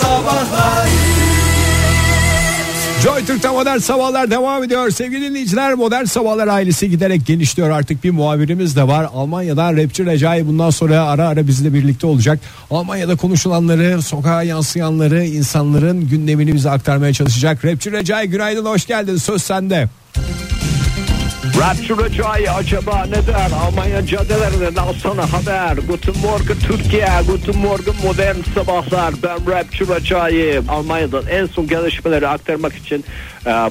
Sabahlar Joy Türk'te modern sabahlar devam ediyor. Sevgili dinleyiciler modern sabahlar ailesi giderek genişliyor. Artık bir muhabirimiz de var. Almanya'dan rapçi Recai bundan sonra ara ara bizle birlikte olacak. Almanya'da konuşulanları, sokağa yansıyanları, insanların gündemini bize aktarmaya çalışacak. Rapçi Recai günaydın hoş geldin. Söz sende. Rapçi Recai acaba ne der? Almanya caddelerinden alsana haber. Guten Morgen Türkiye, Guten Morgen modern sabahlar. Ben Rapçi Recai. Almanya'dan en son gelişmeleri aktarmak için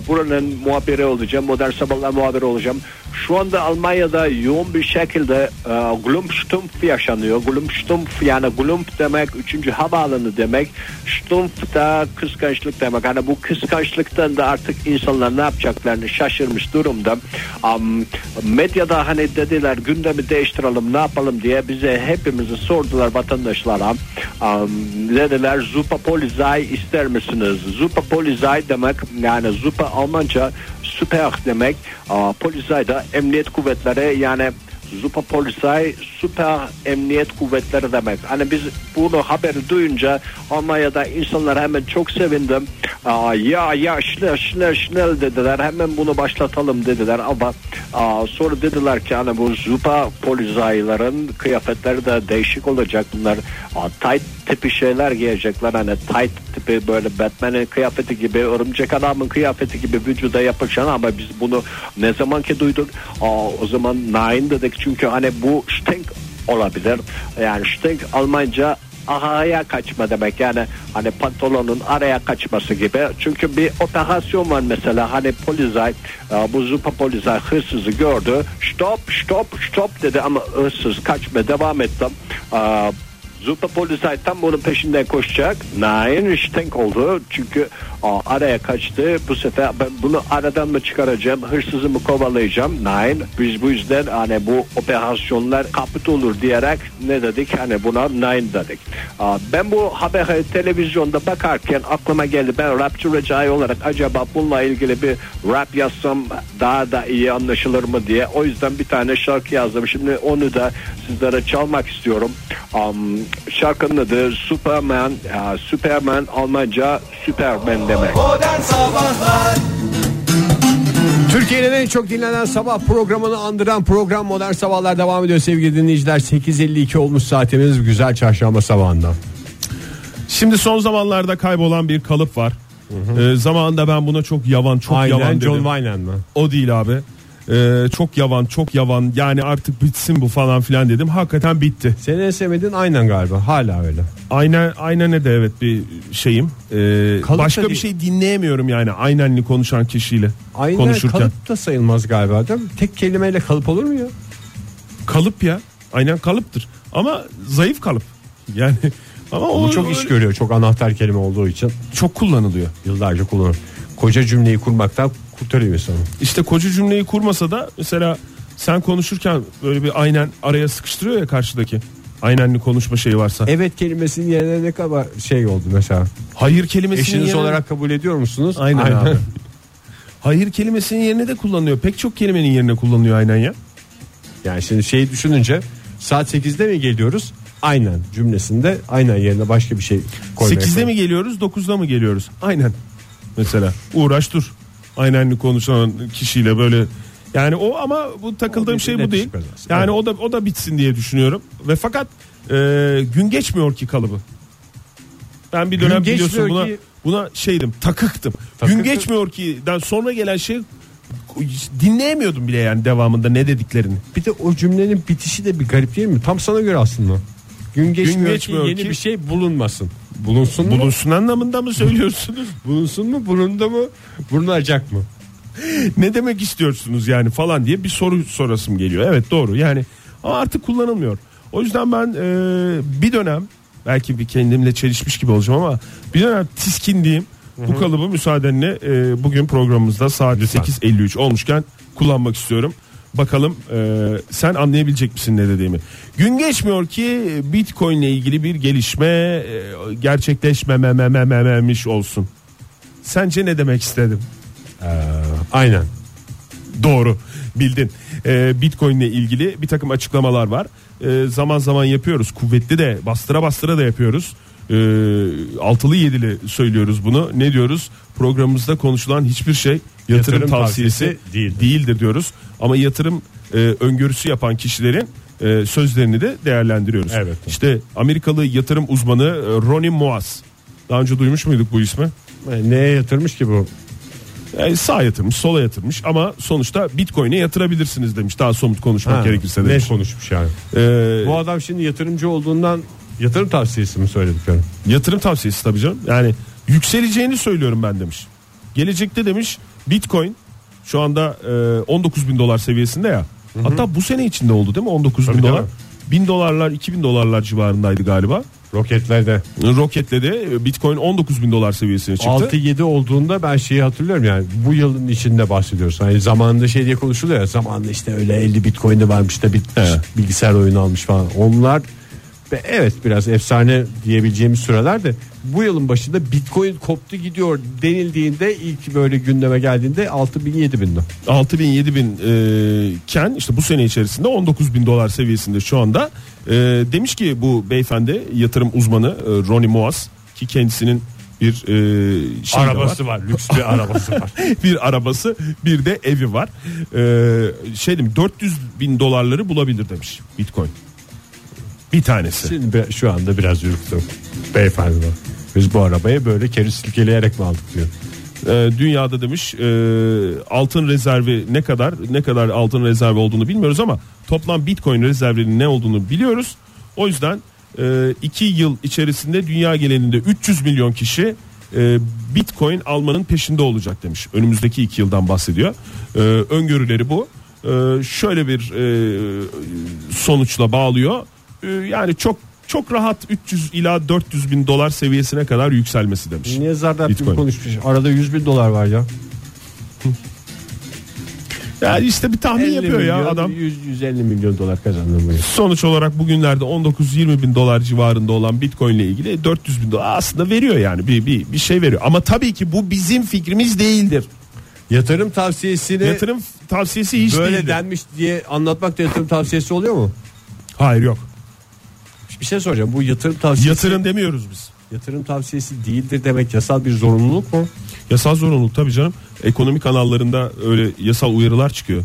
buranın muhabiri olacağım. Modern sabahlar muhabiri olacağım. Şu anda Almanya'da yoğun bir şekilde e, Glumstumpf yaşanıyor. Glumstumpf yani Glump demek 3. havaalanı demek. Stumpf da kıskançlık demek. Hani bu kıskançlıktan da artık insanlar ne yapacaklarını şaşırmış durumda. Um, medyada hani dediler gündemi değiştirelim ne yapalım diye bize hepimizi sordular vatandaşlara. Um, dediler Zupa Polizei ister misiniz? Zupa Polizei demek yani Zupa Almanca süper demek. Uh, Polizei de emniyet kuvvetleri yani Super Polizei Süper Emniyet Kuvvetleri demek. Hani biz bunu haberi duyunca Almanya'da insanlar hemen çok sevindim. Aa, ya ya schnell schnell schnell dediler. Hemen bunu başlatalım dediler ama aa, sonra dediler ki hani bu Super Polizei'lerin kıyafetleri de değişik olacak. Bunlar aa, tight tipi şeyler giyecekler. Hani tight tipi böyle Batman'in kıyafeti gibi örümcek adamın kıyafeti gibi vücuda yapışan ama biz bunu ne zaman ki duyduk aa, o zaman nine dedik çünkü hani bu stink olabilir. Yani stink Almanca araya kaçma demek yani hani pantolonun araya kaçması gibi çünkü bir operasyon var mesela hani polizay bu zupa polizay hırsızı gördü stop stop stop dedi ama hırsız kaçmaya devam etti Zupa Polizei tam bunun peşinden koşacak. Nein, Stink oldu. Çünkü aa, araya kaçtı. Bu sefer ben bunu aradan mı çıkaracağım? Hırsızı mı kovalayacağım? Nein. Biz bu yüzden hani bu operasyonlar kaput olur diyerek ne dedik? Hani buna nein dedik. Ben bu haberi televizyonda bakarken aklıma geldi. Ben rapçi Recai olarak acaba bununla ilgili bir rap yazsam daha da iyi anlaşılır mı diye. O yüzden bir tane şarkı yazdım. Şimdi onu da sizlere çalmak istiyorum. Um, şarkının adı Superman. Ya, Superman Almanca Superman demek. Modern Sabahlar Türkiye'nin en çok dinlenen sabah programını andıran program Modern Sabahlar devam ediyor sevgili dinleyiciler. 8.52 olmuş saatimiz güzel çarşamba sabahında. Şimdi son zamanlarda kaybolan bir kalıp var. Ee, zamanında ben buna çok yavan çok yavan Aynen dedim. John Wayne mı? O değil abi. Ee, çok yavan çok yavan yani artık bitsin bu falan filan dedim. Hakikaten bitti. Senin en sevmediğin aynen galiba hala öyle. Aynen aynen ne de evet bir şeyim. Ee, Kalıp da başka bir değil. şey dinleyemiyorum yani aynenli konuşan kişiyle Aynen konuşurken. Kalıp. kalıp da sayılmaz galiba değil mi? Tek kelimeyle kalıp olur mu ya? ya. Aynen kalıptır. Ama zayıf kalıp. Yani ama O çok iş öyle- görüyor. Çok anahtar kelime olduğu için çok kullanılıyor. yıllarca kullanır. Koca cümleyi kurmaktan kurtarıyor insanı. İşte koca cümleyi kurmasa da mesela sen konuşurken böyle bir aynen araya sıkıştırıyor ya karşıdaki. Aynenli konuşma şeyi varsa. Evet kelimesinin yerine ne kadar şey oldu mesela. Hayır kelimesinin Eşiniz yerine... olarak kabul ediyor musunuz? Aynen, abi. Hayır kelimesinin yerine de kullanıyor. Pek çok kelimenin yerine kullanıyor aynen ya. Yani şimdi şeyi düşününce saat 8'de mi geliyoruz? Aynen cümlesinde aynen yerine başka bir şey koymaya 8'de mi geliyoruz 9'da mı geliyoruz? Aynen. Mesela uğraş dur. Aynenli konuşan kişiyle böyle yani o ama bu takıldığım şey bu değil. iş kazası. Yani Evet. o da o da bitsin diye düşünüyorum. Ve fakat e, gün geçmiyor ki kalıbı. Ben bir Gün dönem biliyorsun buna ki- buna şeydim takıktım. Takıktı. Gün geçmiyor ki den sonra gelen şey dinleyemiyordum bile yani devamında ne dediklerini. Bir de o cümlenin bitişi de bir garip değil mi? Tam sana göre aslında. Gün geçmiyor, geçmiyor ki yeni ki- bir şey bulunmasın. Bulunsun mu? Bulunsun anlamında mı söylüyorsunuz? Bulunsun mu? Bulundu mu? Bulunacak mı? ne demek istiyorsunuz yani falan diye bir soru sorasım geliyor. Evet doğru yani ama artık kullanılmıyor. O yüzden ben e, bir dönem belki bir kendimle çelişmiş gibi olacağım ama bir dönem tiskindiğim bu kalıbı müsaadenle e, bugün programımızda saat 8.53 olmuşken kullanmak istiyorum. Bakalım e, sen anlayabilecek misin ne dediğimi. Gün geçmiyor ki Bitcoin ile ilgili bir gelişme e, gerçekleşmememememiş olsun. Sence ne demek istedim? Aynen. Doğru bildin. Ee, Bitcoin ile ilgili bir takım açıklamalar var. Ee, zaman zaman yapıyoruz. Kuvvetli de bastıra bastıra da yapıyoruz. E, altılı yedili söylüyoruz bunu. Ne diyoruz? Programımızda konuşulan hiçbir şey yatırım, Yatırım tavsiyesi tavsiyesi değildir. değildir. diyoruz. Ama yatırım e, öngörüsü yapan kişilerin e, sözlerini de değerlendiriyoruz. Evet. İşte Amerikalı yatırım uzmanı e, Ronnie Moaz. Daha önce duymuş muyduk bu ismi? E, Neye yatırmış ki bu? Yani sağ yatırmış, sola yatırmış ama sonuçta Bitcoin'e yatırabilirsiniz demiş. Daha somut konuşmak Ha, gerekirse ne demiş. konuşmuş yani? Ee, Bu adam şimdi yatırımcı olduğundan yatırım tavsiyesi mi söyledik yani? yatırım tavsiyesi tabii canım. Yani yükseleceğini söylüyorum ben demiş. Gelecekte demiş Bitcoin şu anda e, 19 bin dolar seviyesinde ya. Hatta bu sene içinde oldu değil mi 19 Tabii, bin dolar? mi? 1000 dolarlar 2000 dolarlar civarındaydı galiba. Roketlerde Roketle de Bitcoin 19 bin dolar seviyesine çıktı. 6-7 olduğunda ben şeyi hatırlıyorum yani bu yılın içinde bahsediyoruz. Hani zamanında şey diye konuşuluyor ya zamanında işte öyle 50 bitcoin'i varmış da bit, Evet. bilgisayar oyunu almış falan. Onlar ve evet biraz efsane diyebileceğimiz süreler de bu yılın başında bitcoin koptu gidiyor denildiğinde ilk böyle gündeme geldiğinde 6 bin 7 bindi. 6 bin 7 bin e, iken işte bu sene içerisinde 19 bin dolar seviyesinde şu anda E, demiş ki bu beyefendi yatırım uzmanı e, Ronnie Moaz ki kendisinin bir e, şey arabası var. lüks bir arabası var. bir arabası bir de evi var e, şey demiş 400 bin dolarları bulabilir demiş Bitcoin bir tanesi Şimdi şu anda biraz ürktüm beyefendi. var. Biz bu arabaya böyle keri silkeleyerek mi aldık diyor. E, dünyada demiş e, altın rezervi ne kadar ne kadar altın rezervi olduğunu bilmiyoruz ama toplam bitcoin rezervinin ne olduğunu biliyoruz. O yüzden 2 yıl içerisinde dünya genelinde 300 milyon kişi e, bitcoin almanın peşinde olacak demiş. Önümüzdeki 2 yıldan bahsediyor. E, öngörüleri bu. E, şöyle bir e, sonuçla bağlıyor. E, yani çok çok rahat 300 ila 400 bin dolar seviyesine kadar yükselmesi demiş. Niye zardap gibi Bitcoin. konuşmuş? Arada 100 bin dolar var ya. Yani işte bir tahmin 50 yapıyor ya milyon, adam. 100, 150 milyon dolar kazandı bu yıl. Sonuç olarak bugünlerde 19-20 bin dolar civarında olan Bitcoin ile ilgili 400 bin dolar aslında veriyor yani bir, bir, bir şey veriyor. Ama tabii ki bu bizim fikrimiz değildir. Yatırım tavsiyesini Yatırım tavsiyesi hiç böyle değildir. denmiş diye anlatmak da yatırım tavsiyesi oluyor mu? Hayır yok. Bir şey soracağım. Bu yatırım tavsiyesi Yatırın demiyoruz biz. yatırım tavsiyesi değildir demek yasal bir zorunluluk mu? Yasal zorunluluk tabii canım. Ekonomi kanallarında öyle yasal uyarılar çıkıyor.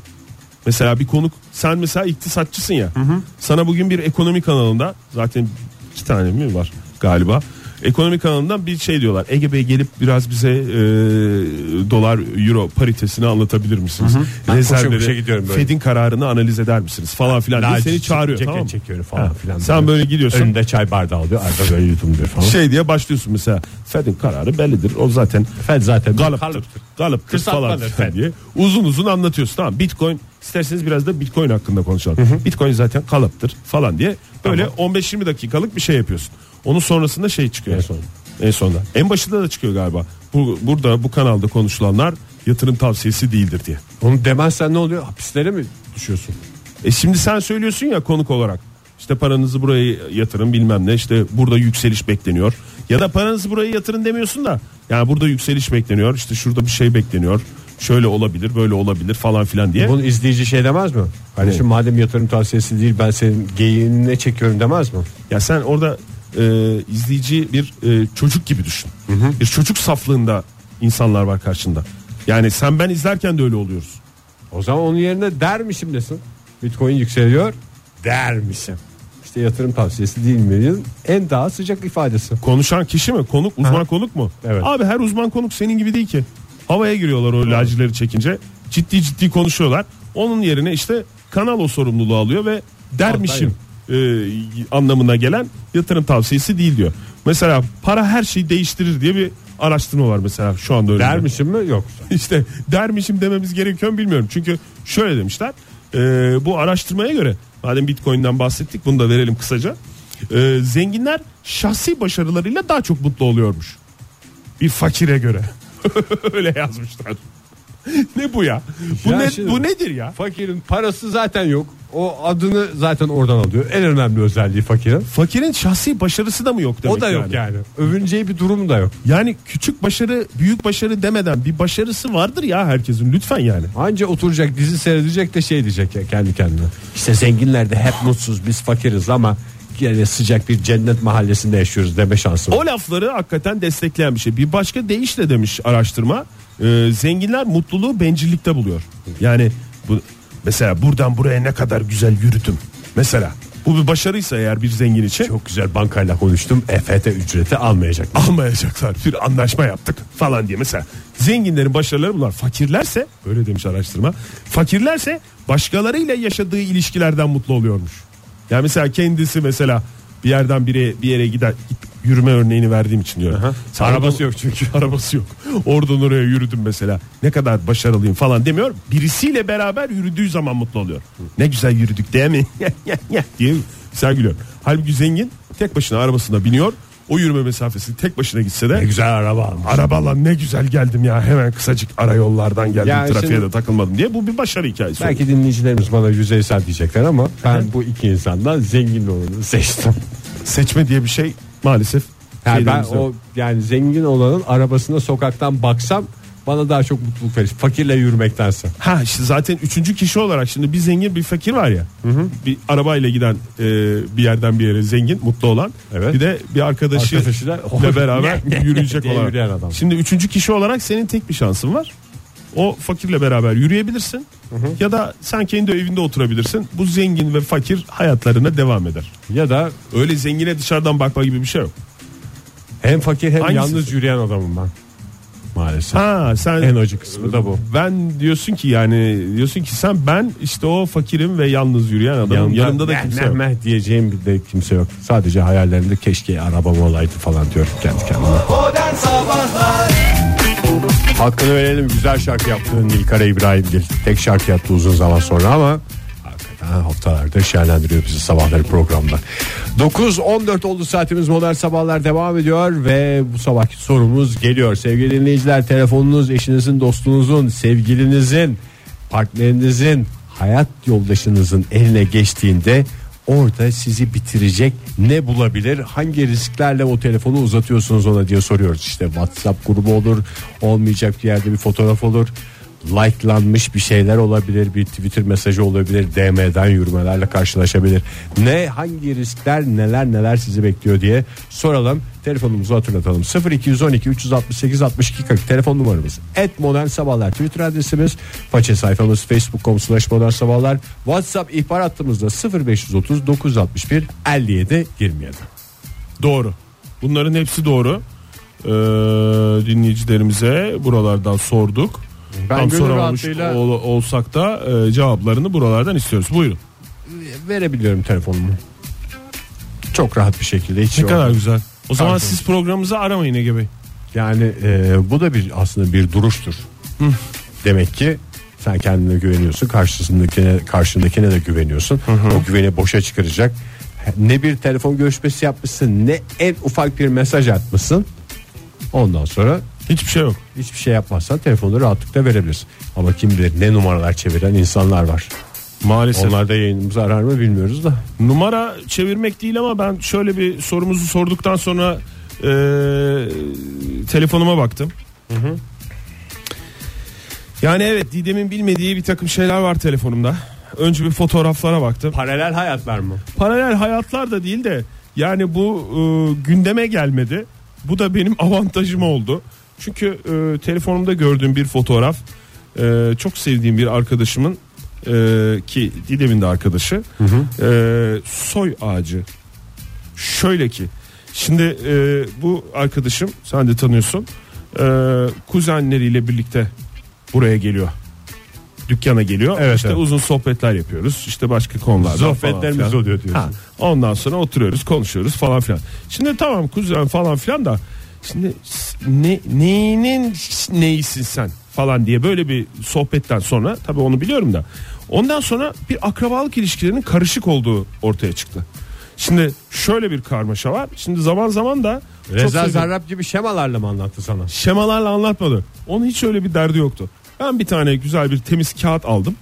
Mesela bir konuk sen mesela iktisatçısın ya. Sana bugün bir ekonomi kanalında zaten iki tane mi var galiba. Ekonomi kanalından bir şey diyorlar. Ege Bey gelip biraz bize e, dolar euro paritesini anlatabilir misiniz? Ben Rezervleri, koşa koşa gidiyorum böyle. Fed'in kararını analiz eder misiniz falan filan diye seni çağırıyor ceket tamam mı? çekiyor falan Ha, filan. Sen böyle gidiyorsun. Önünde çay bardağı alıyor. Arada böyle yudum diyor falan. Şey diye başlıyorsun mesela. Fed'in kararı bellidir. O zaten Fed zaten Galıptır. Galıptır falan Kısaltmadır filan diye. Uzun uzun anlatıyorsun tamam. Bitcoin isterseniz biraz da Bitcoin hakkında konuşalım. Bitcoin zaten kalıptır falan diye böyle 15-20 dakikalık bir şey yapıyorsun. Onun sonrasında şey çıkıyor. En son. En sonunda. En başında da çıkıyor galiba. Bu, burada bu kanalda konuşulanlar yatırım tavsiyesi değildir diye. Onu demezsen ne oluyor? Hapislere mi düşüyorsun? E şimdi sen söylüyorsun ya konuk olarak. İşte paranızı buraya yatırın bilmem ne işte burada yükseliş bekleniyor. Ya da paranızı buraya yatırın demiyorsun da yani burada yükseliş bekleniyor işte şurada bir şey bekleniyor. Şöyle olabilir böyle olabilir falan filan diye. Bunu izleyici şey demez mi? Hani şimdi madem yatırım tavsiyesi değil ben senin geyiğine çekiyorum demez mi? Ya sen orada e, izleyici bir e, çocuk gibi düşün. Bir çocuk saflığında insanlar var karşında. Yani sen ben izlerken de öyle oluyoruz. O zaman onun yerine dermişim desin. Bitcoin yükseliyor dermişim. İşte yatırım tavsiyesi değil mi? En daha sıcak ifadesi. Konuşan kişi mi? Konuk, uzman Aha. konuk mu? Evet. Abi her uzman konuk senin gibi değil ki. Havaya giriyorlar o lacileri çekince. Ciddi ciddi konuşuyorlar. Onun yerine işte kanal o sorumluluğu alıyor ve dermişim e, anlamına gelen yatırım tavsiyesi değil diyor. Mesela para her şeyi değiştirir diye bir araştırma var mesela şu anda öyle. Dermişim mi? Yok. İşte dermişim dememiz gerekiyor mu bilmiyorum. Çünkü şöyle demişler. e, bu araştırmaya göre madem Bitcoin'den bahsettik bunu da verelim kısaca. E, zenginler şahsi başarılarıyla daha çok mutlu oluyormuş. Bir fakire göre. Öyle yazmışlar. ne bu ya? Bu Ya ne şimdi- bu nedir ya? Fakirin parası zaten yok. O adını zaten oradan alıyor. En önemli özelliği fakirin. Fakirin şahsi başarısı da mı yok demek o da yok yani. Övüneceği bir durum da yok. Yani küçük başarı, büyük başarı demeden bir başarısı vardır ya herkesin lütfen yani. Anca oturacak dizi seyredecek de şey diyecek ya kendi kendine. İşte zenginler de hep mutsuz biz fakiriz ama yani sıcak bir cennet mahallesinde yaşıyoruz deme şansı var. O lafları hakikaten destekleyen bir şey. Bir başka deyişle demiş araştırma. e, zenginler mutluluğu bencillikte buluyor. Yani bu mesela buradan buraya ne kadar güzel yürüdüm. Mesela bu bir başarıysa eğer bir zengin için Çok güzel bankayla konuştum. EFT ücreti almayacak. almayacaklar. Bir anlaşma yaptık falan diye mesela. Zenginlerin başarıları bunlar. Fakirlerse böyle demiş araştırma. Fakirlerse başkalarıyla yaşadığı ilişkilerden mutlu oluyormuş. Yani mesela kendisi mesela bir yerden biri bir yere gider yürüme örneğini verdiğim için diyorum. Sen Arabası oradan- yok çünkü. Arabası yok. Oradan oraya yürüdüm mesela. Ne kadar başarılıyım falan demiyor. Birisiyle beraber yürüdüğü zaman mutlu oluyor. Ne güzel yürüdük değil mi? diye güzel gülüyor. Halbuki zengin tek başına arabasına biniyor. O yürüme mesafesi tek başına gitse de Ne güzel araba almış. Arabayla ne güzel geldim ya hemen kısacık ara yollardan geldim Yani trafiğe şimdi- de takılmadım diye bu bir başarı hikayesi. Belki dinleyicilerimiz bana yüzeysel diyecekler ama ben bu iki insandan zengin olanı seçtim. Seçme diye bir şey maalesef Yani ben yok. o yani zengin olanın arabasına sokaktan baksam bana daha çok mutluluk verir. Fakirle yürümektense. Ha işte zaten üçüncü kişi olarak şimdi bir zengin bir fakir var ya. Bir arabayla giden e, bir yerden bir yere zengin mutlu olan. Evet. Bir de bir arkadaşı Arkadaşıyla ile beraber yürüyecek olarak. yürüyen adam. Şimdi üçüncü kişi olarak senin tek bir şansın var. O fakirle beraber yürüyebilirsin. Ya da sen kendi evinde oturabilirsin. Bu zengin ve fakir hayatlarına devam eder. Ya da Öyle zengine dışarıdan bakma gibi bir şey yok. hem fakir hem Hangisi? yalnız yürüyen adamım ben. Maalesef. Ha sen En acı kısmı da bu. Ben diyorsun ki yani diyorsun ki sen ben işte o fakirim ve yalnız yürüyen adamım. Yanımda da meh, kimse meh, yok. meh diyeceğim bir de kimse yok. Sadece hayallerimde keşke arabam olaydı falan diyorum kendi kendime. Modern Sabahlar Hakkını verelim güzel şarkı yaptı Nilkara İbrahimgil. Tek şarkı yaptı uzun zaman sonra ama hakikaten haftalardır şenlendiriyor bizi sabahları programda. 9.14 oldu saatimiz modern sabahlar devam ediyor ve bu sabahki sorumuz geliyor. Sevgili dinleyiciler telefonunuz eşinizin dostunuzun sevgilinizin partnerinizin hayat yoldaşınızın eline geçtiğinde orada sizi bitirecek ne bulabilir? Hangi risklerle o telefonu uzatıyorsunuz ona diye soruyoruz. İşte WhatsApp grubu olur, olmayacak bir yerde bir fotoğraf olur. Like'lanmış bir şeyler olabilir, bir Twitter mesajı olabilir, DM'den yürümelerle karşılaşabilir. Ne hangi riskler neler neler sizi bekliyor diye soralım. Telefonumuzu hatırlatalım. 0212 368 62 40 telefon numaramız. Et modern sabahlar Twitter adresimiz. Façe sayfamız facebook.com slash modern sabahlar. WhatsApp ihbar hattımızda 0530 961 57 27. Doğru. Bunların hepsi doğru. Ee, dinleyicilerimize buralardan sorduk. Ben Tam gönül soramamış rahatlığıyla- ol- olsak da e, cevaplarını buralardan istiyoruz. Buyurun. Verebiliyorum telefonumu. Çok rahat bir şekilde. Hiç Ne kadar yok. güzel. O zaman Pardon. siz programımızı aramayın Ege Bey. Yani e, bu da bir aslında bir duruştur. Demek ki sen kendine güveniyorsun, karşısındakine karşındakine de güveniyorsun. O güveni boşa çıkaracak. Ne bir telefon görüşmesi yapmışsın, ne en ufak bir mesaj atmışsın. Ondan sonra Hiçbir şey yok. hiçbir şey yapmazsan telefonu rahatlıkla verebilirsin. Ama kim bilir ne numaralar çeviren insanlar var. Maalesef. Onlar da yayınımızı arar mı bilmiyoruz da. Numara çevirmek değil ama ben şöyle bir sorumuzu sorduktan sonra e, telefonuma baktım. Yani evet Didem'in bilmediği bir takım şeyler var telefonumda. Önce bir fotoğraflara baktım. Paralel hayatlar mı? Paralel hayatlar da değil de yani bu e, gündeme gelmedi. Bu da benim avantajım oldu. Çünkü e, telefonumda gördüğüm bir fotoğraf e, çok sevdiğim bir arkadaşımın e, ki Didem'in de arkadaşı e, soy ağacı. Şöyle ki şimdi e, bu arkadaşım sen de tanıyorsun e, kuzenleriyle birlikte buraya geliyor. Dükkana geliyor. Evet, işte evet. uzun sohbetler yapıyoruz. İşte başka konularda Sohbetlerimiz oluyor diyorsun. Ha, ondan sonra oturuyoruz, konuşuyoruz falan filan. Şimdi tamam kuzen falan filan da şimdi ne neyinin neyisin sen falan diye böyle bir sohbetten sonra tabii onu biliyorum da ondan sonra bir akrabalık ilişkilerinin karışık olduğu ortaya çıktı. Şimdi şöyle bir karmaşa var. Şimdi zaman zaman da Reza Zarrab gibi şemalarla mı anlattı sana? şemalarla anlatmadı. Onun hiç öyle bir derdi yoktu. Ben bir tane güzel bir temiz kağıt aldım.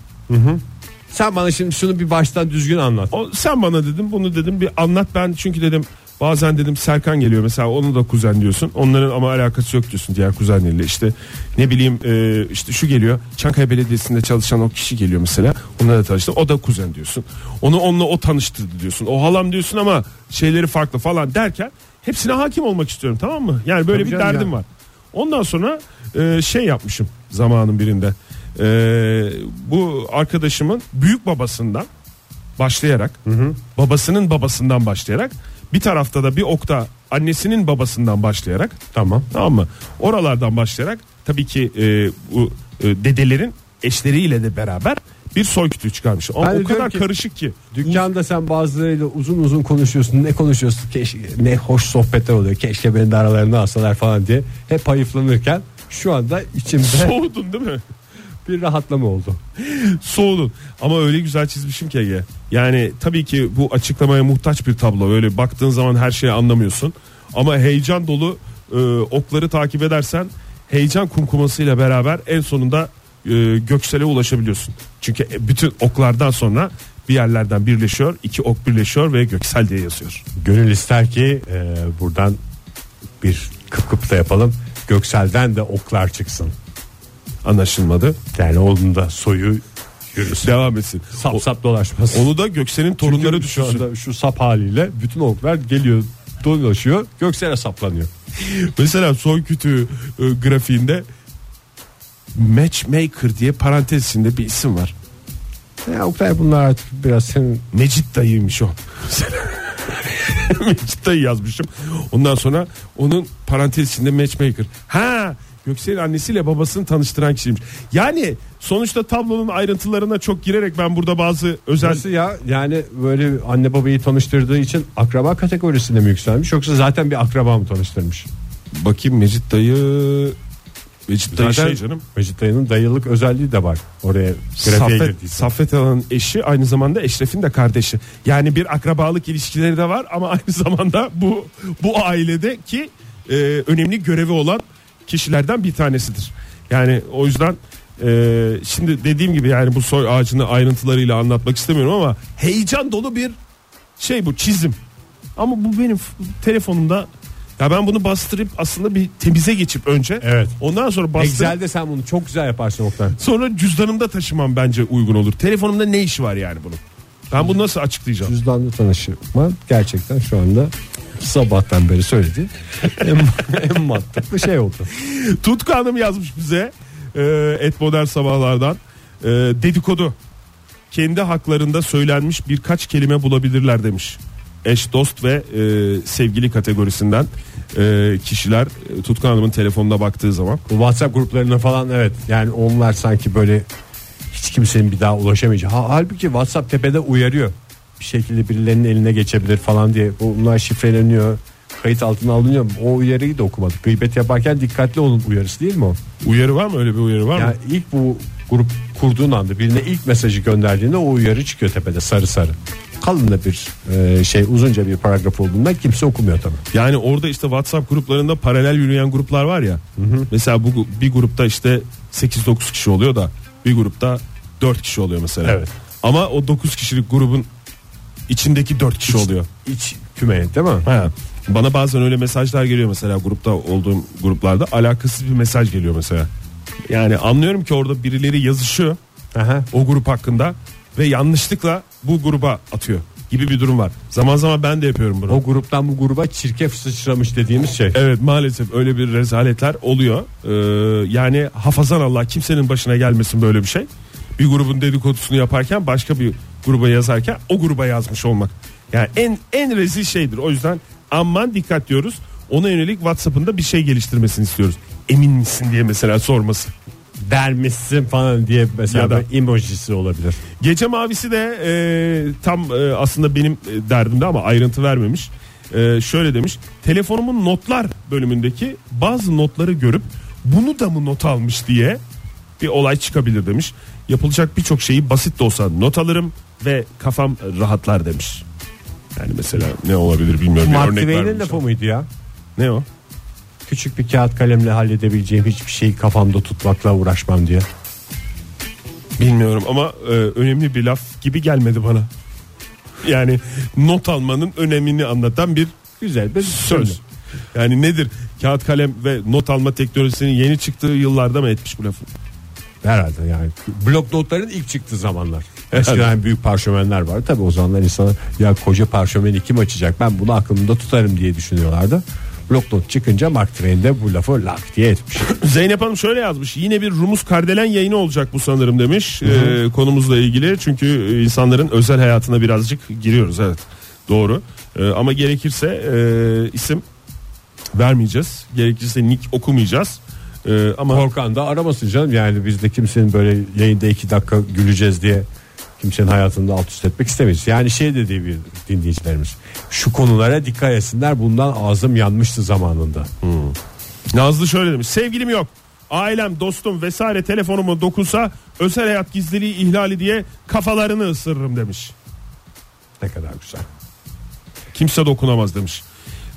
Sen bana şimdi şunu bir baştan düzgün anlat. O, sen bana dedim bunu dedim bir anlat ben çünkü dedim Bazen dedim Serkan geliyor mesela onu da kuzen diyorsun. Onların ama alakası yok diyorsun diğer kuzenleriyle. İşte ne bileyim e, işte şu geliyor. Çankaya Belediyesi'nde çalışan o kişi geliyor mesela. Onunla da tanıştı. O da kuzen diyorsun. Onu onunla o tanıştırdı diyorsun. O halam diyorsun ama şeyleri farklı falan derken hepsine hakim olmak istiyorum tamam mı? Yani böyle Tabii bir derdim ya. var. Ondan sonra e, şey yapmışım zamanın birinde. E, bu arkadaşımın büyük babasından başlayarak babasının babasından başlayarak bir tarafta da bir okta annesinin babasından başlayarak Tamam. tamam mı? Oralardan başlayarak tabii ki e, bu e, dedelerin eşleriyle de beraber bir soy kütüğü çıkarmış. Ama o kadar ki, karışık ki. Dükkanda sen bazılarıyla uzun uzun konuşuyorsun. Ne konuşuyorsun? Keşke, ne hoş sohbetler oluyor. Keşke beni de aralarına alsalar falan diye. Hep hayıflanırken şu anda içimde Soğudun değil mi? Bir rahatlama oldu. Soğudun. Ama öyle güzel çizmişim ki Ege. Yani tabii ki bu açıklamaya muhtaç bir tablo. Öyle baktığın zaman her şeyi anlamıyorsun. Ama heyecan dolu e, okları takip edersen heyecan kumkumasıyla beraber en sonunda e, göksele ulaşabiliyorsun. Çünkü bütün oklardan sonra bir yerlerden birleşiyor. iki ok birleşiyor ve göksel diye yazıyor. Gönül ister ki e, buradan bir kıp kıp da yapalım. Göksel'den de oklar çıksın. Anlaşılmadı. Yani onun da soyu yürüsün. Devam etsin. Sap sap dolaşmasın. Onu da Göksel'in torunları Çünkü şu düşünsün. anda şu sap haliyle bütün oklar geliyor dolaşıyor Göksel'e saplanıyor. Mesela soy kütüğü e, grafiğinde Matchmaker diye parantez içinde bir isim var. Ya Oktay bunlar artık biraz senin Mecit dayıymış o. Dayı yazmışım. Ondan sonra onun parantez içinde matchmaker. Ha Göksel'in annesiyle babasını tanıştıran kişiymiş. Yani sonuçta tablonun ayrıntılarına çok girerek ben burada bazı özel Nasıl ya yani böyle anne babayı tanıştırdığı için akraba kategorisinde mi yükselmiş yoksa zaten bir akraba mı tanıştırmış? bakayım Mecit dayı Mecit dayı Zaten şey canım. Mecit dayının dayılık özelliği de var. Oraya grafiğe Saffet. Saffet Alan'ın eşi aynı zamanda Eşref'in de kardeşi. Yani bir akrabalık ilişkileri de var ama aynı zamanda bu bu ailedeki e, önemli görevi olan kişilerden bir tanesidir. Yani o yüzden e, şimdi dediğim gibi yani bu soy ağacını ayrıntılarıyla anlatmak istemiyorum ama heyecan dolu bir şey bu çizim. Ama bu benim telefonumda ya ben bunu bastırıp aslında bir temize geçip önce Evet. ondan sonra bastırıp Excel'de sen bunu çok güzel yaparsın Oktay. Sonra cüzdanımda taşımam bence uygun olur. Telefonumda ne işi var yani bunun? Ben bunu nasıl açıklayacağım? Cüzdanlı tanışma gerçekten şu anda sabahtan beri söyledi. en, en mantıklı şey oldu. Tutku Hanım yazmış bize e, et modern sabahlardan e, dedikodu. Kendi haklarında söylenmiş birkaç kelime bulabilirler demiş. Eş, dost ve e, sevgili kategorisinden e, kişiler e, Tutku Hanım'ın telefonuna baktığı zaman. Bu WhatsApp gruplarına falan evet yani onlar sanki böyle hiç kimsenin bir daha ulaşamayacağı. Ha, halbuki WhatsApp tepede uyarıyor. Bir şekilde birilerinin eline geçebilir falan diye. Bunlar şifreleniyor. Kayıt altına alınıyor. O uyarıyı da okumadık. Gıybet yaparken dikkatli olun uyarısı değil mi o? Uyarı var mı öyle bir uyarı var mı? Yani ilk bu grup kurduğun anda birine ilk mesajı gönderdiğinde o uyarı çıkıyor tepede sarı sarı. Kalın da bir e, şey uzunca bir paragraf olduğundan kimse okumuyor tabii. Yani orada işte WhatsApp gruplarında paralel yürüyen gruplar var ya. Mesela bu bir grupta işte 8-9 kişi oluyor da bir grupta 4 kişi oluyor mesela. Evet. Ama o 9 kişilik grubun içindeki 4 kişi oluyor. İç küme değil mi? Ha. Bana bazen öyle mesajlar geliyor mesela grupta olduğum gruplarda alakasız bir mesaj geliyor mesela. Yani anlıyorum ki orada birileri yazışıyor Aha. o grup hakkında ve yanlışlıkla bu gruba atıyor gibi bir durum var. Zaman zaman ben de yapıyorum bunu. O gruptan bu gruba çirkef sıçramış dediğimiz şey. Evet maalesef öyle bir rezaletler oluyor. Ee, yani hafazan Allah kimsenin başına gelmesin böyle bir şey. Bir grubun dedikodusunu yaparken başka bir gruba yazarken o gruba yazmış olmak. Yani en en rezil şeydir. O yüzden aman dikkat diyoruz. Ona yönelik WhatsApp'ında bir şey geliştirmesini istiyoruz. Emin misin diye mesela sorması. dermişsin falan diye mesela Ya da- emojisi olabilir. Gece mavisi de e, tam e, aslında benim e, derdimde ama ayrıntı vermemiş. E, şöyle demiş. Telefonumun notlar bölümündeki bazı notları görüp bunu da mı not almış diye bir olay çıkabilir demiş. Yapılacak birçok şeyi basit de olsa not alırım ve kafam rahatlar demiş. Yani mesela ne olabilir bilmiyorum. Mark Twain'in lafı mıydı ya? Ne o? Küçük bir kağıt kalemle halledebileceğim hiçbir şeyi kafamda tutmakla uğraşmam diye. Bilmiyorum ama e, önemli bir laf gibi gelmedi bana. Yani not almanın önemini anlatan bir Güzel bir Söz. Yani nedir? Kağıt kalem ve not alma teknolojisinin yeni çıktığı yıllarda mı etmiş bu lafı? Herhalde yani blok notların ilk çıktığı zamanlar. Eskiden büyük parşömenler var. Tabi o zamanlar insanlar ya koca parşömeni kim açacak ben bunu aklımda tutarım diye düşünüyorlardı. Blok not çıkınca Mark Twain de bu lafı lak diye etmiş. Zeynep Hanım şöyle yazmış. Yine bir Rumuz Kardelen yayını olacak bu sanırım demiş. Ee, konumuzla ilgili. Çünkü insanların özel hayatına birazcık giriyoruz. Evet. Doğru. Ee, ama gerekirse e, isim vermeyeceğiz. Gerekirse nick okumayacağız. Ee, ama Korkan da aramasın canım yani biz de kimsenin böyle yayında iki dakika güleceğiz diye kimsenin hayatında alt üst etmek istemeyiz. Yani şey dediği bir dinleyicilerimiz şu konulara dikkat etsinler bundan ağzım yanmıştı zamanında. Nazlı şöyle demiş. Sevgilim yok. Ailem, dostum vesaire telefonumu dokunsa özel hayat gizliliği ihlali diye kafalarını ısırırım demiş. Ne kadar güzel. Kimse dokunamaz demiş.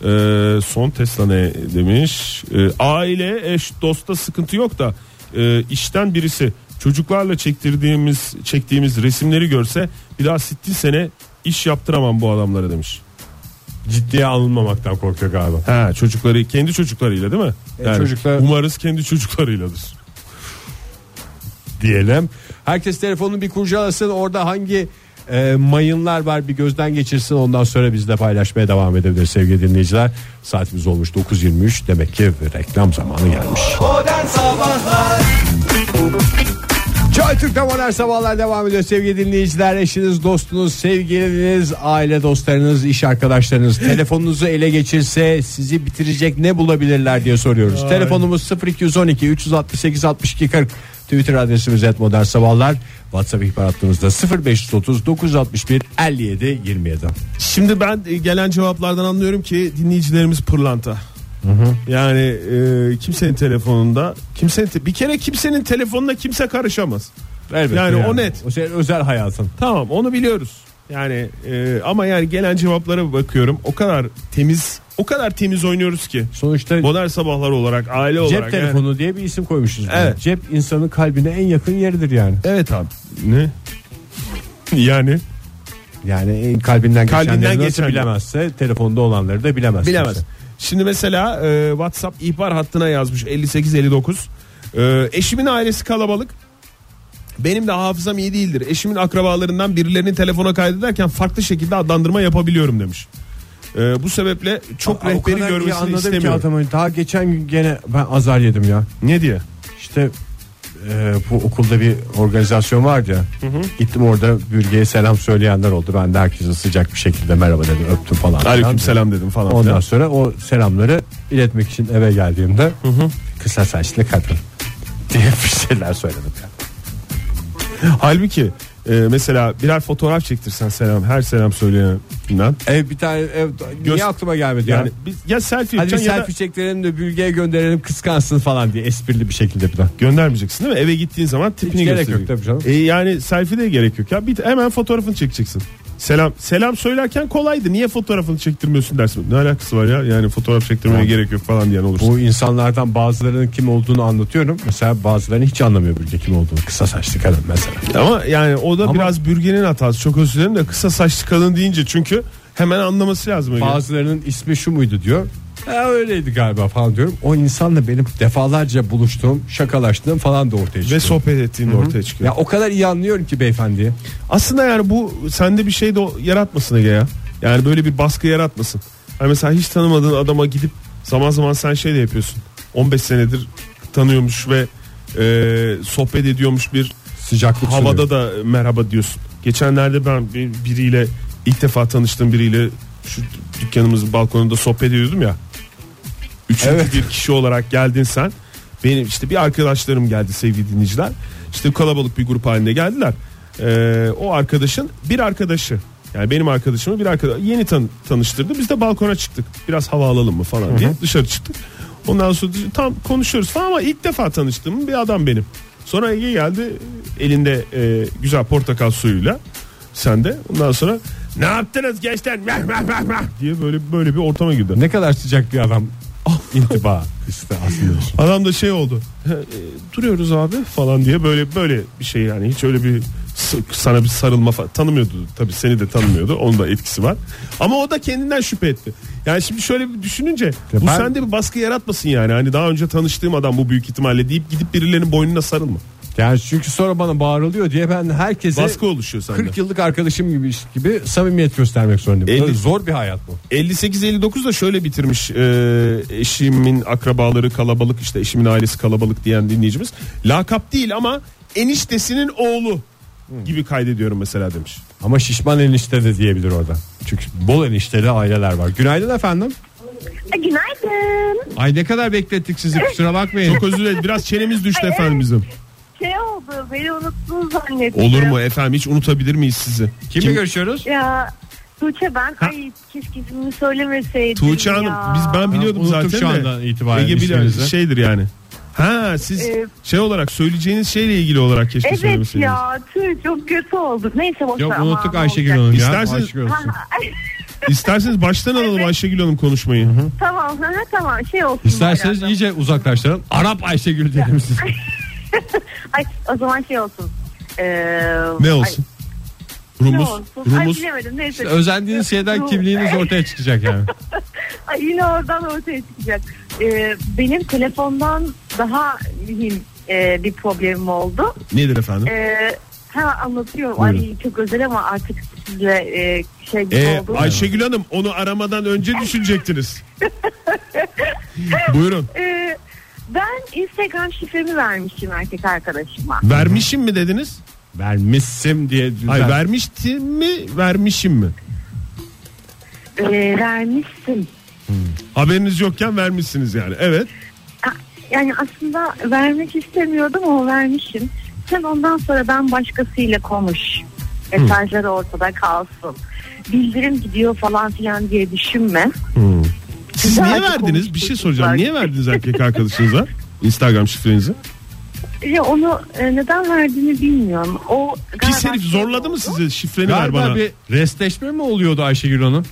Ee, son Tesla ne demiş? Ee, aile, eş, dosta sıkıntı yok da e, işten birisi çocuklarla çektirdiğimiz çektiğimiz resimleri görse bir daha sittin sene iş yaptıramam bu adamlara demiş. Ciddiye alınmamaktan korkuyor galiba. Ha çocukları kendi çocuklarıyla değil mi? E, çocuklar- umarız kendi çocuklarıyladır. diyelim. Herkes telefonunu bir kurcalasın orada hangi e, mayınlar var bir gözden geçirsin ondan sonra bizle paylaşmaya devam edebilir sevgili dinleyiciler. Saatimiz olmuş 9.23 demek ki reklam zamanı gelmiş. Modern Sabahlar Joy Türk'te modern sabahlar devam ediyor sevgili dinleyiciler. Eşiniz, dostunuz, sevgiliniz, aile dostlarınız, iş arkadaşlarınız telefonunuzu ele geçirse sizi bitirecek ne bulabilirler diye soruyoruz. Telefonumuz 0212 368 62 40. Twitter adresimiz et modern sabahlar. WhatsApp ihbar hattımızda 0530 961 57 27. Şimdi ben e, gelen cevaplardan anlıyorum ki dinleyicilerimiz pırlanta. Yani e, kimsenin telefonunda kimsenin te- bir kere kimsenin telefonuna kimse karışamaz. Elbette Yani o net. O senin özel hayatın. Tamam onu biliyoruz. Yani e, ama yani gelen cevaplara bakıyorum o kadar temiz o kadar temiz oynuyoruz ki. Sonuçta Modern sabahlar olarak aile olarak. cep yani- telefonu diye bir isim koymuşuz. buna. Evet. Cep insanın kalbine en yakın yeridir yani. Evet abi. Ne? yani Yani en kalbinden, Kalbinden geçenleri geçen- bilemezse telefonda olanları da bilemez. bilemez. kimse. Şimdi mesela e, WhatsApp ihbar hattına yazmış 5859. E, eşimin ailesi kalabalık. Benim de hafızam iyi değildir. Eşimin akrabalarından birilerinin telefona kaydederken farklı şekilde adlandırma yapabiliyorum demiş. E, bu sebeple çok Aa, rehberi görmesini istemiyorum. adamı. Daha geçen gün gene ben azar yedim ya. Ne diye? İşte e, bu okulda bir organizasyon vardı ya. Gittim orada bürgeye selam söyleyenler oldu. Ben de herkese sıcak bir şekilde merhaba dedim öptüm falan. Aleyküm selam dedim falan. Ondan filan. sonra o selamları iletmek için eve geldiğimde kısa saçlı kadın diye bir şeyler söyledim. Yani. Halbuki e, mesela birer fotoğraf çektirsen selam her selam söyleyenden. Ev bir tane ev niye Göz- aklıma gelmedi Yani yani. biz ya selfie Hadi bir yapacaksın ya da selfie çektirelim de bülgeye gönderelim kıskansın falan diye esprili bir şekilde bir daha. göndermeyeceksin değil mi? Eve gittiğin zaman tipini gerek yok tabii canım. E, yani selfie de gerek yok ya. Bir, hemen fotoğrafını çekeceksin. Selam selam söylerken kolaydı. Niye fotoğrafını çektirmiyorsun dersin. Ne alakası var ya? Yani fotoğraf çektirmeye Tamam. gerek yok falan diyen olursa. Bu insanlardan bazılarının kim olduğunu anlatıyorum. Mesela bazılarının hiç anlamıyor bülge kim olduğunu. Kısa saçlı kadın mesela. Ama yani o da Ama- biraz bürgenin hatası. Çok özür dilerim de kısa saçlı kadın deyince çünkü hemen anlaması lazım. Bazılarının ismi şu muydu diyor. Ha, öyleydi galiba falan diyorum. O insanla benim defalarca buluştuğum, şakalaştığım falan da ortaya çıkıyor. Ve sohbet ettiğin ortaya çıkıyor. ya o kadar iyi anlıyorum ki beyefendiye. Aslında yani bu sende bir şey de yaratmasın Ege ya. Yani böyle bir baskı yaratmasın. Hani mesela hiç tanımadığın adama gidip zaman zaman sen şey de yapıyorsun. 15 senedir tanıyormuş ve e, sohbet ediyormuş bir Sıcaklık havada sunuyor. da merhaba diyorsun. Geçenlerde ben bir- biriyle ilk defa tanıştığım biriyle şu dükkanımızın balkonunda sohbet ediyordum ya. Üçüncü Evet. bir kişi olarak geldin sen. Benim işte bir arkadaşlarım geldi sevgili dinleyiciler. İşte kalabalık bir grup halinde geldiler. Ee, o arkadaşın bir arkadaşı yani benim arkadaşımı bir arkadaş yeni tan- tanıştırdı. Biz de balkona çıktık. Biraz hava alalım mı falan diye dışarı çıktık. Ondan sonra tam konuşuyoruz falan ama ilk defa tanıştığım bir adam benim. Sonra Ege geldi elinde e, güzel portakal suyuyla sen de ondan sonra ne yaptınız gençler Meh, meh, meh, meh diye böyle böyle bir ortama girdi. Ne kadar sıcak bir adam. İntiba. İşte aslında. Adam da şey oldu. "He, e, duruyoruz abi falan diye böyle böyle bir şey yani. Hiç öyle bir s- sana bir sarılma falan tanımıyordu. Tabii seni de tanımıyordu. Onun da etkisi var. Ama o da kendinden şüphe etti. Yani şimdi şöyle bir düşününce bu ben- sende bir baskı yaratmasın yani. Hani daha önce tanıştığım adam bu büyük ihtimalle deyip gidip birilerinin boynuna sarılma Yani çünkü sonra bana bağırılıyor diye ben herkese baskı oluşuyor sende 40 yıllık arkadaşım gibi gibi samimiyet göstermek zorundayım. Elli- Böyle zor bir hayat bu. 58-59 da şöyle bitirmiş e, eşimin akrabaları kalabalık işte eşimin ailesi kalabalık diyen dinleyicimiz. Lakap değil ama eniştesinin oğlu gibi kaydediyorum mesela demiş. Ama şişman enişte de diyebilir orada. Çünkü bol enişteli aileler var. Günaydın efendim. Günaydın. Ay ne kadar beklettik sizi kusura bakmayın. Çok özür dilerim biraz çenemiz düştü efendim bizim. Şey oldu beni unuttunuz zannettim. Olur mu efendim hiç unutabilir miyiz sizi? Kimle Kim- görüşüyoruz? Ya Tuğçe ben ay keşke ismini söylemeseydim Tuğçe Hanım ya. biz ben biliyordum zaten şu andan itibaren Ege bilir şeydir yani. Ha siz Ee, şey olarak söyleyeceğiniz şeyle ilgili olarak keşke Evet söylemeseydiniz. ya tüh çok kötü oldu. Neyse boş Yok unuttuk Ayşegül. Hanım ya. İsterseniz-. İsterseniz baştan alalım Ayşegül Hanım konuşmayı. tamam ha, tamam şey olsun. İsterseniz iyice uzaklaştıralım. Arap Ayşegül diyelim siz. Ay o zaman şey olsun. Ee, Ne olsun? Ay, ne Rumuz, olsun? Ay Rumuz. bilemedim neyse. Özendiğiniz şeyden kimliğiniz ortaya çıkacak yani. Ay, yine oradan ortaya çıkacak. Ee, benim telefondan daha mühim e, bir problemim oldu. Nedir efendim? Ee, hemen anlatıyorum. Buyurun. Ay çok özel ama artık size e, şey gibi Ee, oldu. Ayşegül Hanım onu aramadan önce düşünecektiniz. Buyurun. Ee, ben Instagram şifremi vermişim erkek arkadaşıma. Vermişim mi dediniz? Vermişsim diye. Hayır vermiştim mi vermişim mi? Ee, vermişsin. Haberiniz yokken vermişsiniz yani. Evet. Yani aslında vermek istemiyordum ama vermişim. Sen ondan sonra ben başkasıyla konuş. Mesajları ortada kalsın. Bildirim gidiyor falan filan diye düşünme. Siz niye verdiniz? Bir şey soracağım. Niye verdiniz erkek arkadaşınıza Instagram şifrenizi? Ya onu e, neden verdiğini bilmiyorum. O Pis galiba herif şey zorladı mı sizi? Şifreni ver Galiba bana. bir restleşme mi oluyordu Ayşegül Hanım?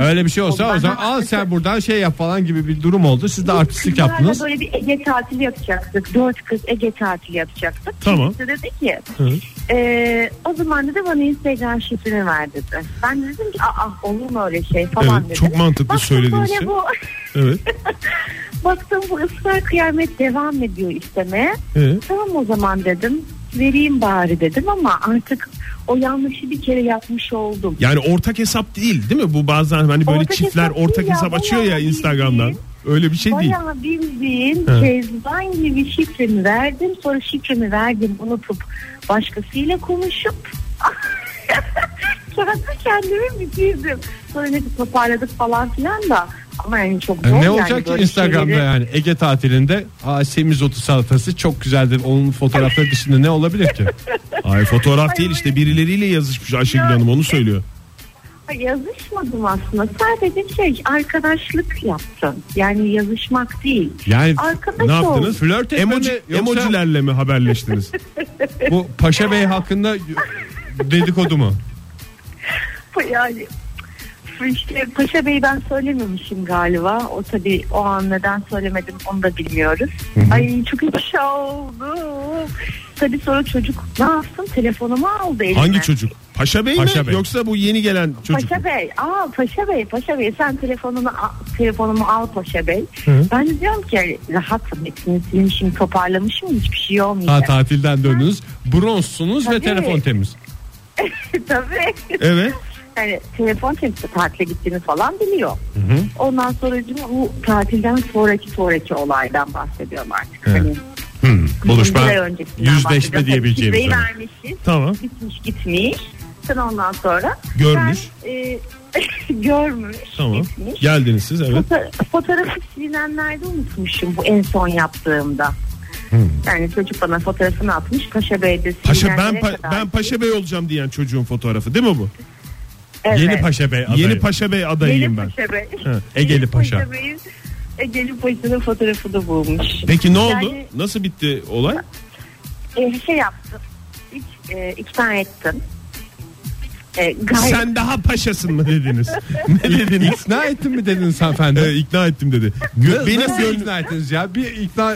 Öyle bir şey olsa o zaman al sen buradan şey yap falan gibi bir durum oldu. Siz de artistlik Kızlarla yaptınız. böyle bir Ege tatili yapacaktık. Dört kız Ege tatili yapacaktık. Tamam. Kimisi dedi ki Hı. e, o zaman dedi bana Instagram şifreni ver dedi. Ben de dedim ki aa olur mu öyle şey falan Evet, dedim. çok mantıklı Baktım söylediğiniz böyle şey. Bu, Evet. baktım bu ısrar kıyamet devam ediyor istemeye. Evet. Tamam o zaman dedim. Vereyim bari dedim ama artık o yanlışı bir kere yapmış oldum. Yani ortak hesap değil değil mi? Bu bazen hani böyle Ortak çiftler hesap ortak değil ya, hesap açıyor ya bayağı Instagram'dan. bildiğin- Öyle bir şey değil. Bayağı bildiğin He. Kezban gibi şifremi verdim. Sonra şifremi verdim unutup başkasıyla konuşup kendi kendimi bitirdim. Sonra ne toparladık falan filan da ama yani çok zor E, ne yani olacak ki Instagram'da şeyleri- yani Ege tatilinde Aa, semizotu salatası çok güzeldir. Onun fotoğrafları dışında ne olabilir ki? Ay fotoğraf Ay, değil işte birileriyle yazışmış Ayşegül Ya- Hanım onu söylüyor. Yazışmadım aslında. Sadece şey arkadaşlık yaptım. Yani yazışmak değil. Yani Arkadaş Ne yaptınız? olduk. flört etme Emoji, mi yoksa emojilerle mi haberleştiniz? bu Paşa Bey hakkında dedikodu mu? Yani işte Paşa Bey ben söylememişim galiba. O tabii o an neden söylemedim onu da bilmiyoruz. Ay çok ifşa oldu. Tabii sonra çocuk ne yapsın telefonumu aldı eline. Hangi çocuk? Paşa Bey Paşa mi Bey. yoksa bu yeni gelen çocuk mu? Paşa Bey, aa Paşa Bey, Paşa Bey sen telefonunu al- telefonumu al Paşa Bey. Ben de diyorum ki rahatım, hepsini silmişim, toparlamışım, hiçbir şey Ha olmayacak. tatilden döndünüz. Bronzsunuz ve telefon temiz. Tabii. Evet. Yani telefon temsil tatile gittiğini falan biliyor. Ondan sonra bu tatilden sonraki sonraki olaydan bahsediyorum artık. Hani Buluşma, bir ay öncesinden yüzleşme bahsediyorum. diyebileceğimiz Şifreyi vermişiz. Tamam. Bitmiş gitmiş. Sen ondan sonra Görmüş. Ben, e, görmüş. Tamam. Gitmiş. Geldiniz siz evet. Foto- fotoğrafı silinenlerde unutmuşum bu en son yaptığımda. Yani çocuk bana fotoğrafını atmış Paşa Bey'de Paşa ben pa- ben Paşa Bey olacağım diyen çocuğun fotoğrafı değil mi bu? Evet. Yeni Paşa Bey adayı. Yeni Paşa Bey adayıyım Yeni ben. Paşa Bey. Ha, Egeli Paşa. Bey'in Egeli Paşa'nın fotoğrafını bulmuş. Peki ne oldu? Yani- Nasıl bitti olay? E, şey yaptım. E, ikna ettim. E, gayet Sen daha paşasın mı dediniz? ne dediniz? İkna ettin mi dediniz hanımefendi? Ee, ikna ettim dedi. Gö- benim Nasıl gönlüm ikna ettiniz ya? Bir ikna...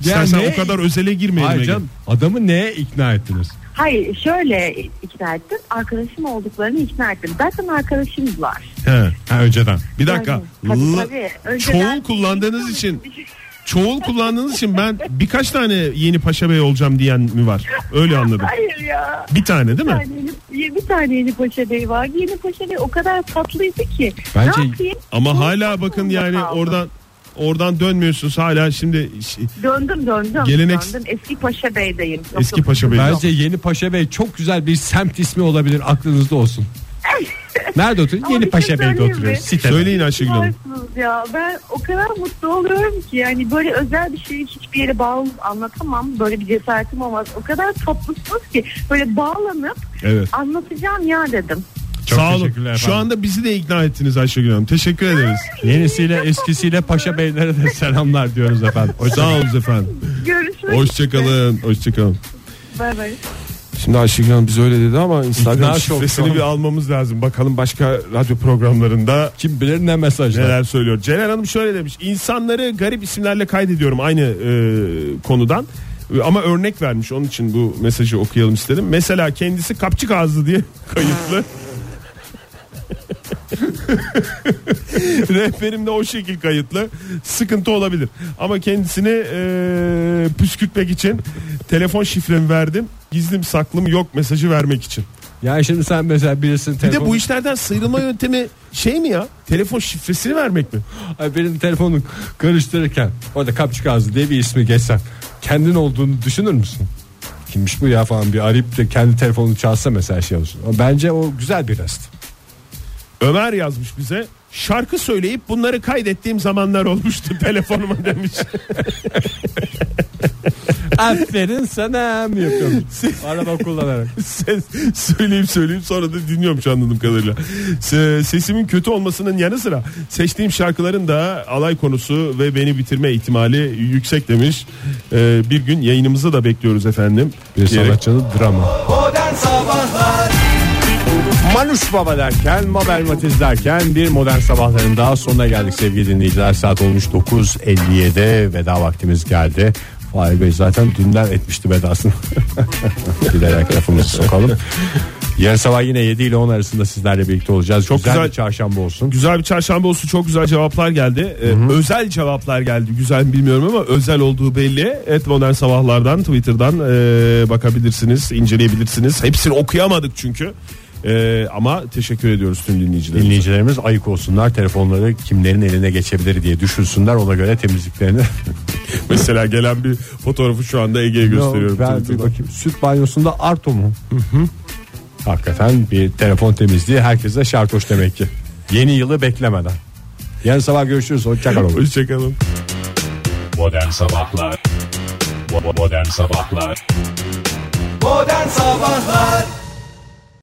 İstersen neye- o kadar özele girmeyelim. Hayır canım, adamı neye ikna ettiniz? Hayır şöyle ikna ettim. Arkadaşım olduklarını ikna ettim. Zaten arkadaşımdılar. He. Ha, önceden. Bir dakika. Yani, tabii, tabii. Önceden- çoğul kullandığınız için çoğul kullandığınız için ben birkaç tane yeni Paşa Bey olacağım diyen mi var? Öyle anladım. Hayır ya. Bir tane değil Bir mi? tane, yeni, bir tane yeni Paşa Bey vardı. Yeni Paşa Bey o kadar tatlıydı ki. Bence- ne yapayım? Ama Çok hala bakın yani kaldım. oradan oradan dönmüyorsunuz hala şimdi Döndüm döndüm. Gelenek- döndüm. Eski Paşa Bey'deyim. Yok, eski. Paşa Bey. Bence Yeni Paşa Bey çok güzel bir semt ismi olabilir aklınızda olsun. Nerede oturuyor? Ama Yeni bir Paşa şey Bey'de söyleyeyim oturuyor. mi? Sitede. Söyleyin Ayşegül Hanım. Ya ben o kadar mutlu oluyorum ki yani böyle özel bir şeyi hiçbir yere bağlı anlatamam böyle bir cesaretim olmaz o kadar tatlısınız ki böyle bağlanıp Evet. anlatacağım ya dedim. Çok Sağ olun. teşekkürler Şu efendim. anda bizi de ikna ettiniz Ayşegül Hanım. Teşekkür ederiz. Yenisiyle eskisiyle Paşa Beylere de selamlar diyoruz efendim. Sağ olun efendim. Görüşmek Hoşçakalın. Hoşçakalın. Bay bay. Şimdi Ayşegül Hanım biz öyle dedi ama Instagram İkna şifresini bir almamız lazım. Bakalım başka radyo programlarında Kim bilir ne mesajlar. neler söylüyor. Celal Hanım şöyle demiş. İnsanları garip isimlerle kaydediyorum aynı e, konudan. Ama örnek vermiş onun için bu mesajı okuyalım istedim. Mesela kendisi kapçık ağzı diye kayıtlı. Rehberim de o şekil kayıtlı. Sıkıntı olabilir. Ama kendisini e, püskürtmek için telefon şifremi verdim. Gizlim saklım yok mesajı vermek için. Yani şimdi sen mesela birisinin Bir de telefonu, bu işlerden sıyrılma yöntemi şey mi ya? Telefon şifresini vermek mi? Ay, birinin telefonunu karıştırırken orada kapçık ağzı diye bir ismi geçsen kendin olduğunu düşünür müsün? Kimmiş bu ya falan bir arayıp da kendi telefonunu çalsa mesela şey olsun. Bence o güzel bir jest. Ömer yazmış bize. Şarkı söyleyip bunları kaydettiğim zamanlar olmuştu telefonuma demiş. Aferin sana mı yapıyorum? Araba kullanarak. Ses, söyleyip söyleyip sonra da dinliyormuş anladığım kadarıyla. Se- Sesimin kötü olmasının yanı sıra seçtiğim şarkıların da alay konusu ve beni bitirme ihtimali yüksek demiş. Ee, bir gün yayınımızı da bekliyoruz efendim. Bir sanatçının drama. Modern Sabahlar Manuş Baba derken, Mabel Matiz derken bir modern sabahların daha sonuna geldik sevgili dinleyiciler. Saat olmuş 9.57 veda vaktimiz geldi. Fahir Bey zaten dünden etmişti vedasını. Bilerek lafımızı sokalım. Yarın sabah yine 7 ile 10 arasında sizlerle birlikte olacağız. Çok güzel, güzel. bir çarşamba olsun. Güzel bir çarşamba olsun çok güzel cevaplar geldi. Ee, özel cevaplar geldi. Güzel mi bilmiyorum ama özel olduğu belli. Et modern sabahlardan Twitter'dan e, bakabilirsiniz, inceleyebilirsiniz. Hepsini okuyamadık çünkü. E, ama teşekkür ediyoruz tüm dinleyicilerimize. Dinleyicilerimiz ayık olsunlar. Telefonları kimlerin eline geçebilir diye düşünsünler. Ona göre temizliklerini. Mesela gelen bir fotoğrafı şu anda Ege'ye gösteriyorum. ben bir bakayım. Süt banyosunda Arto mu? Hakikaten bir telefon temizliği herkese şartoş demek ki. Yeni yılı beklemeden. Yarın sabah görüşürüz. Hoşçakalın. Hoşçakalın. Modern Sabahlar Modern Sabahlar Modern Sabahlar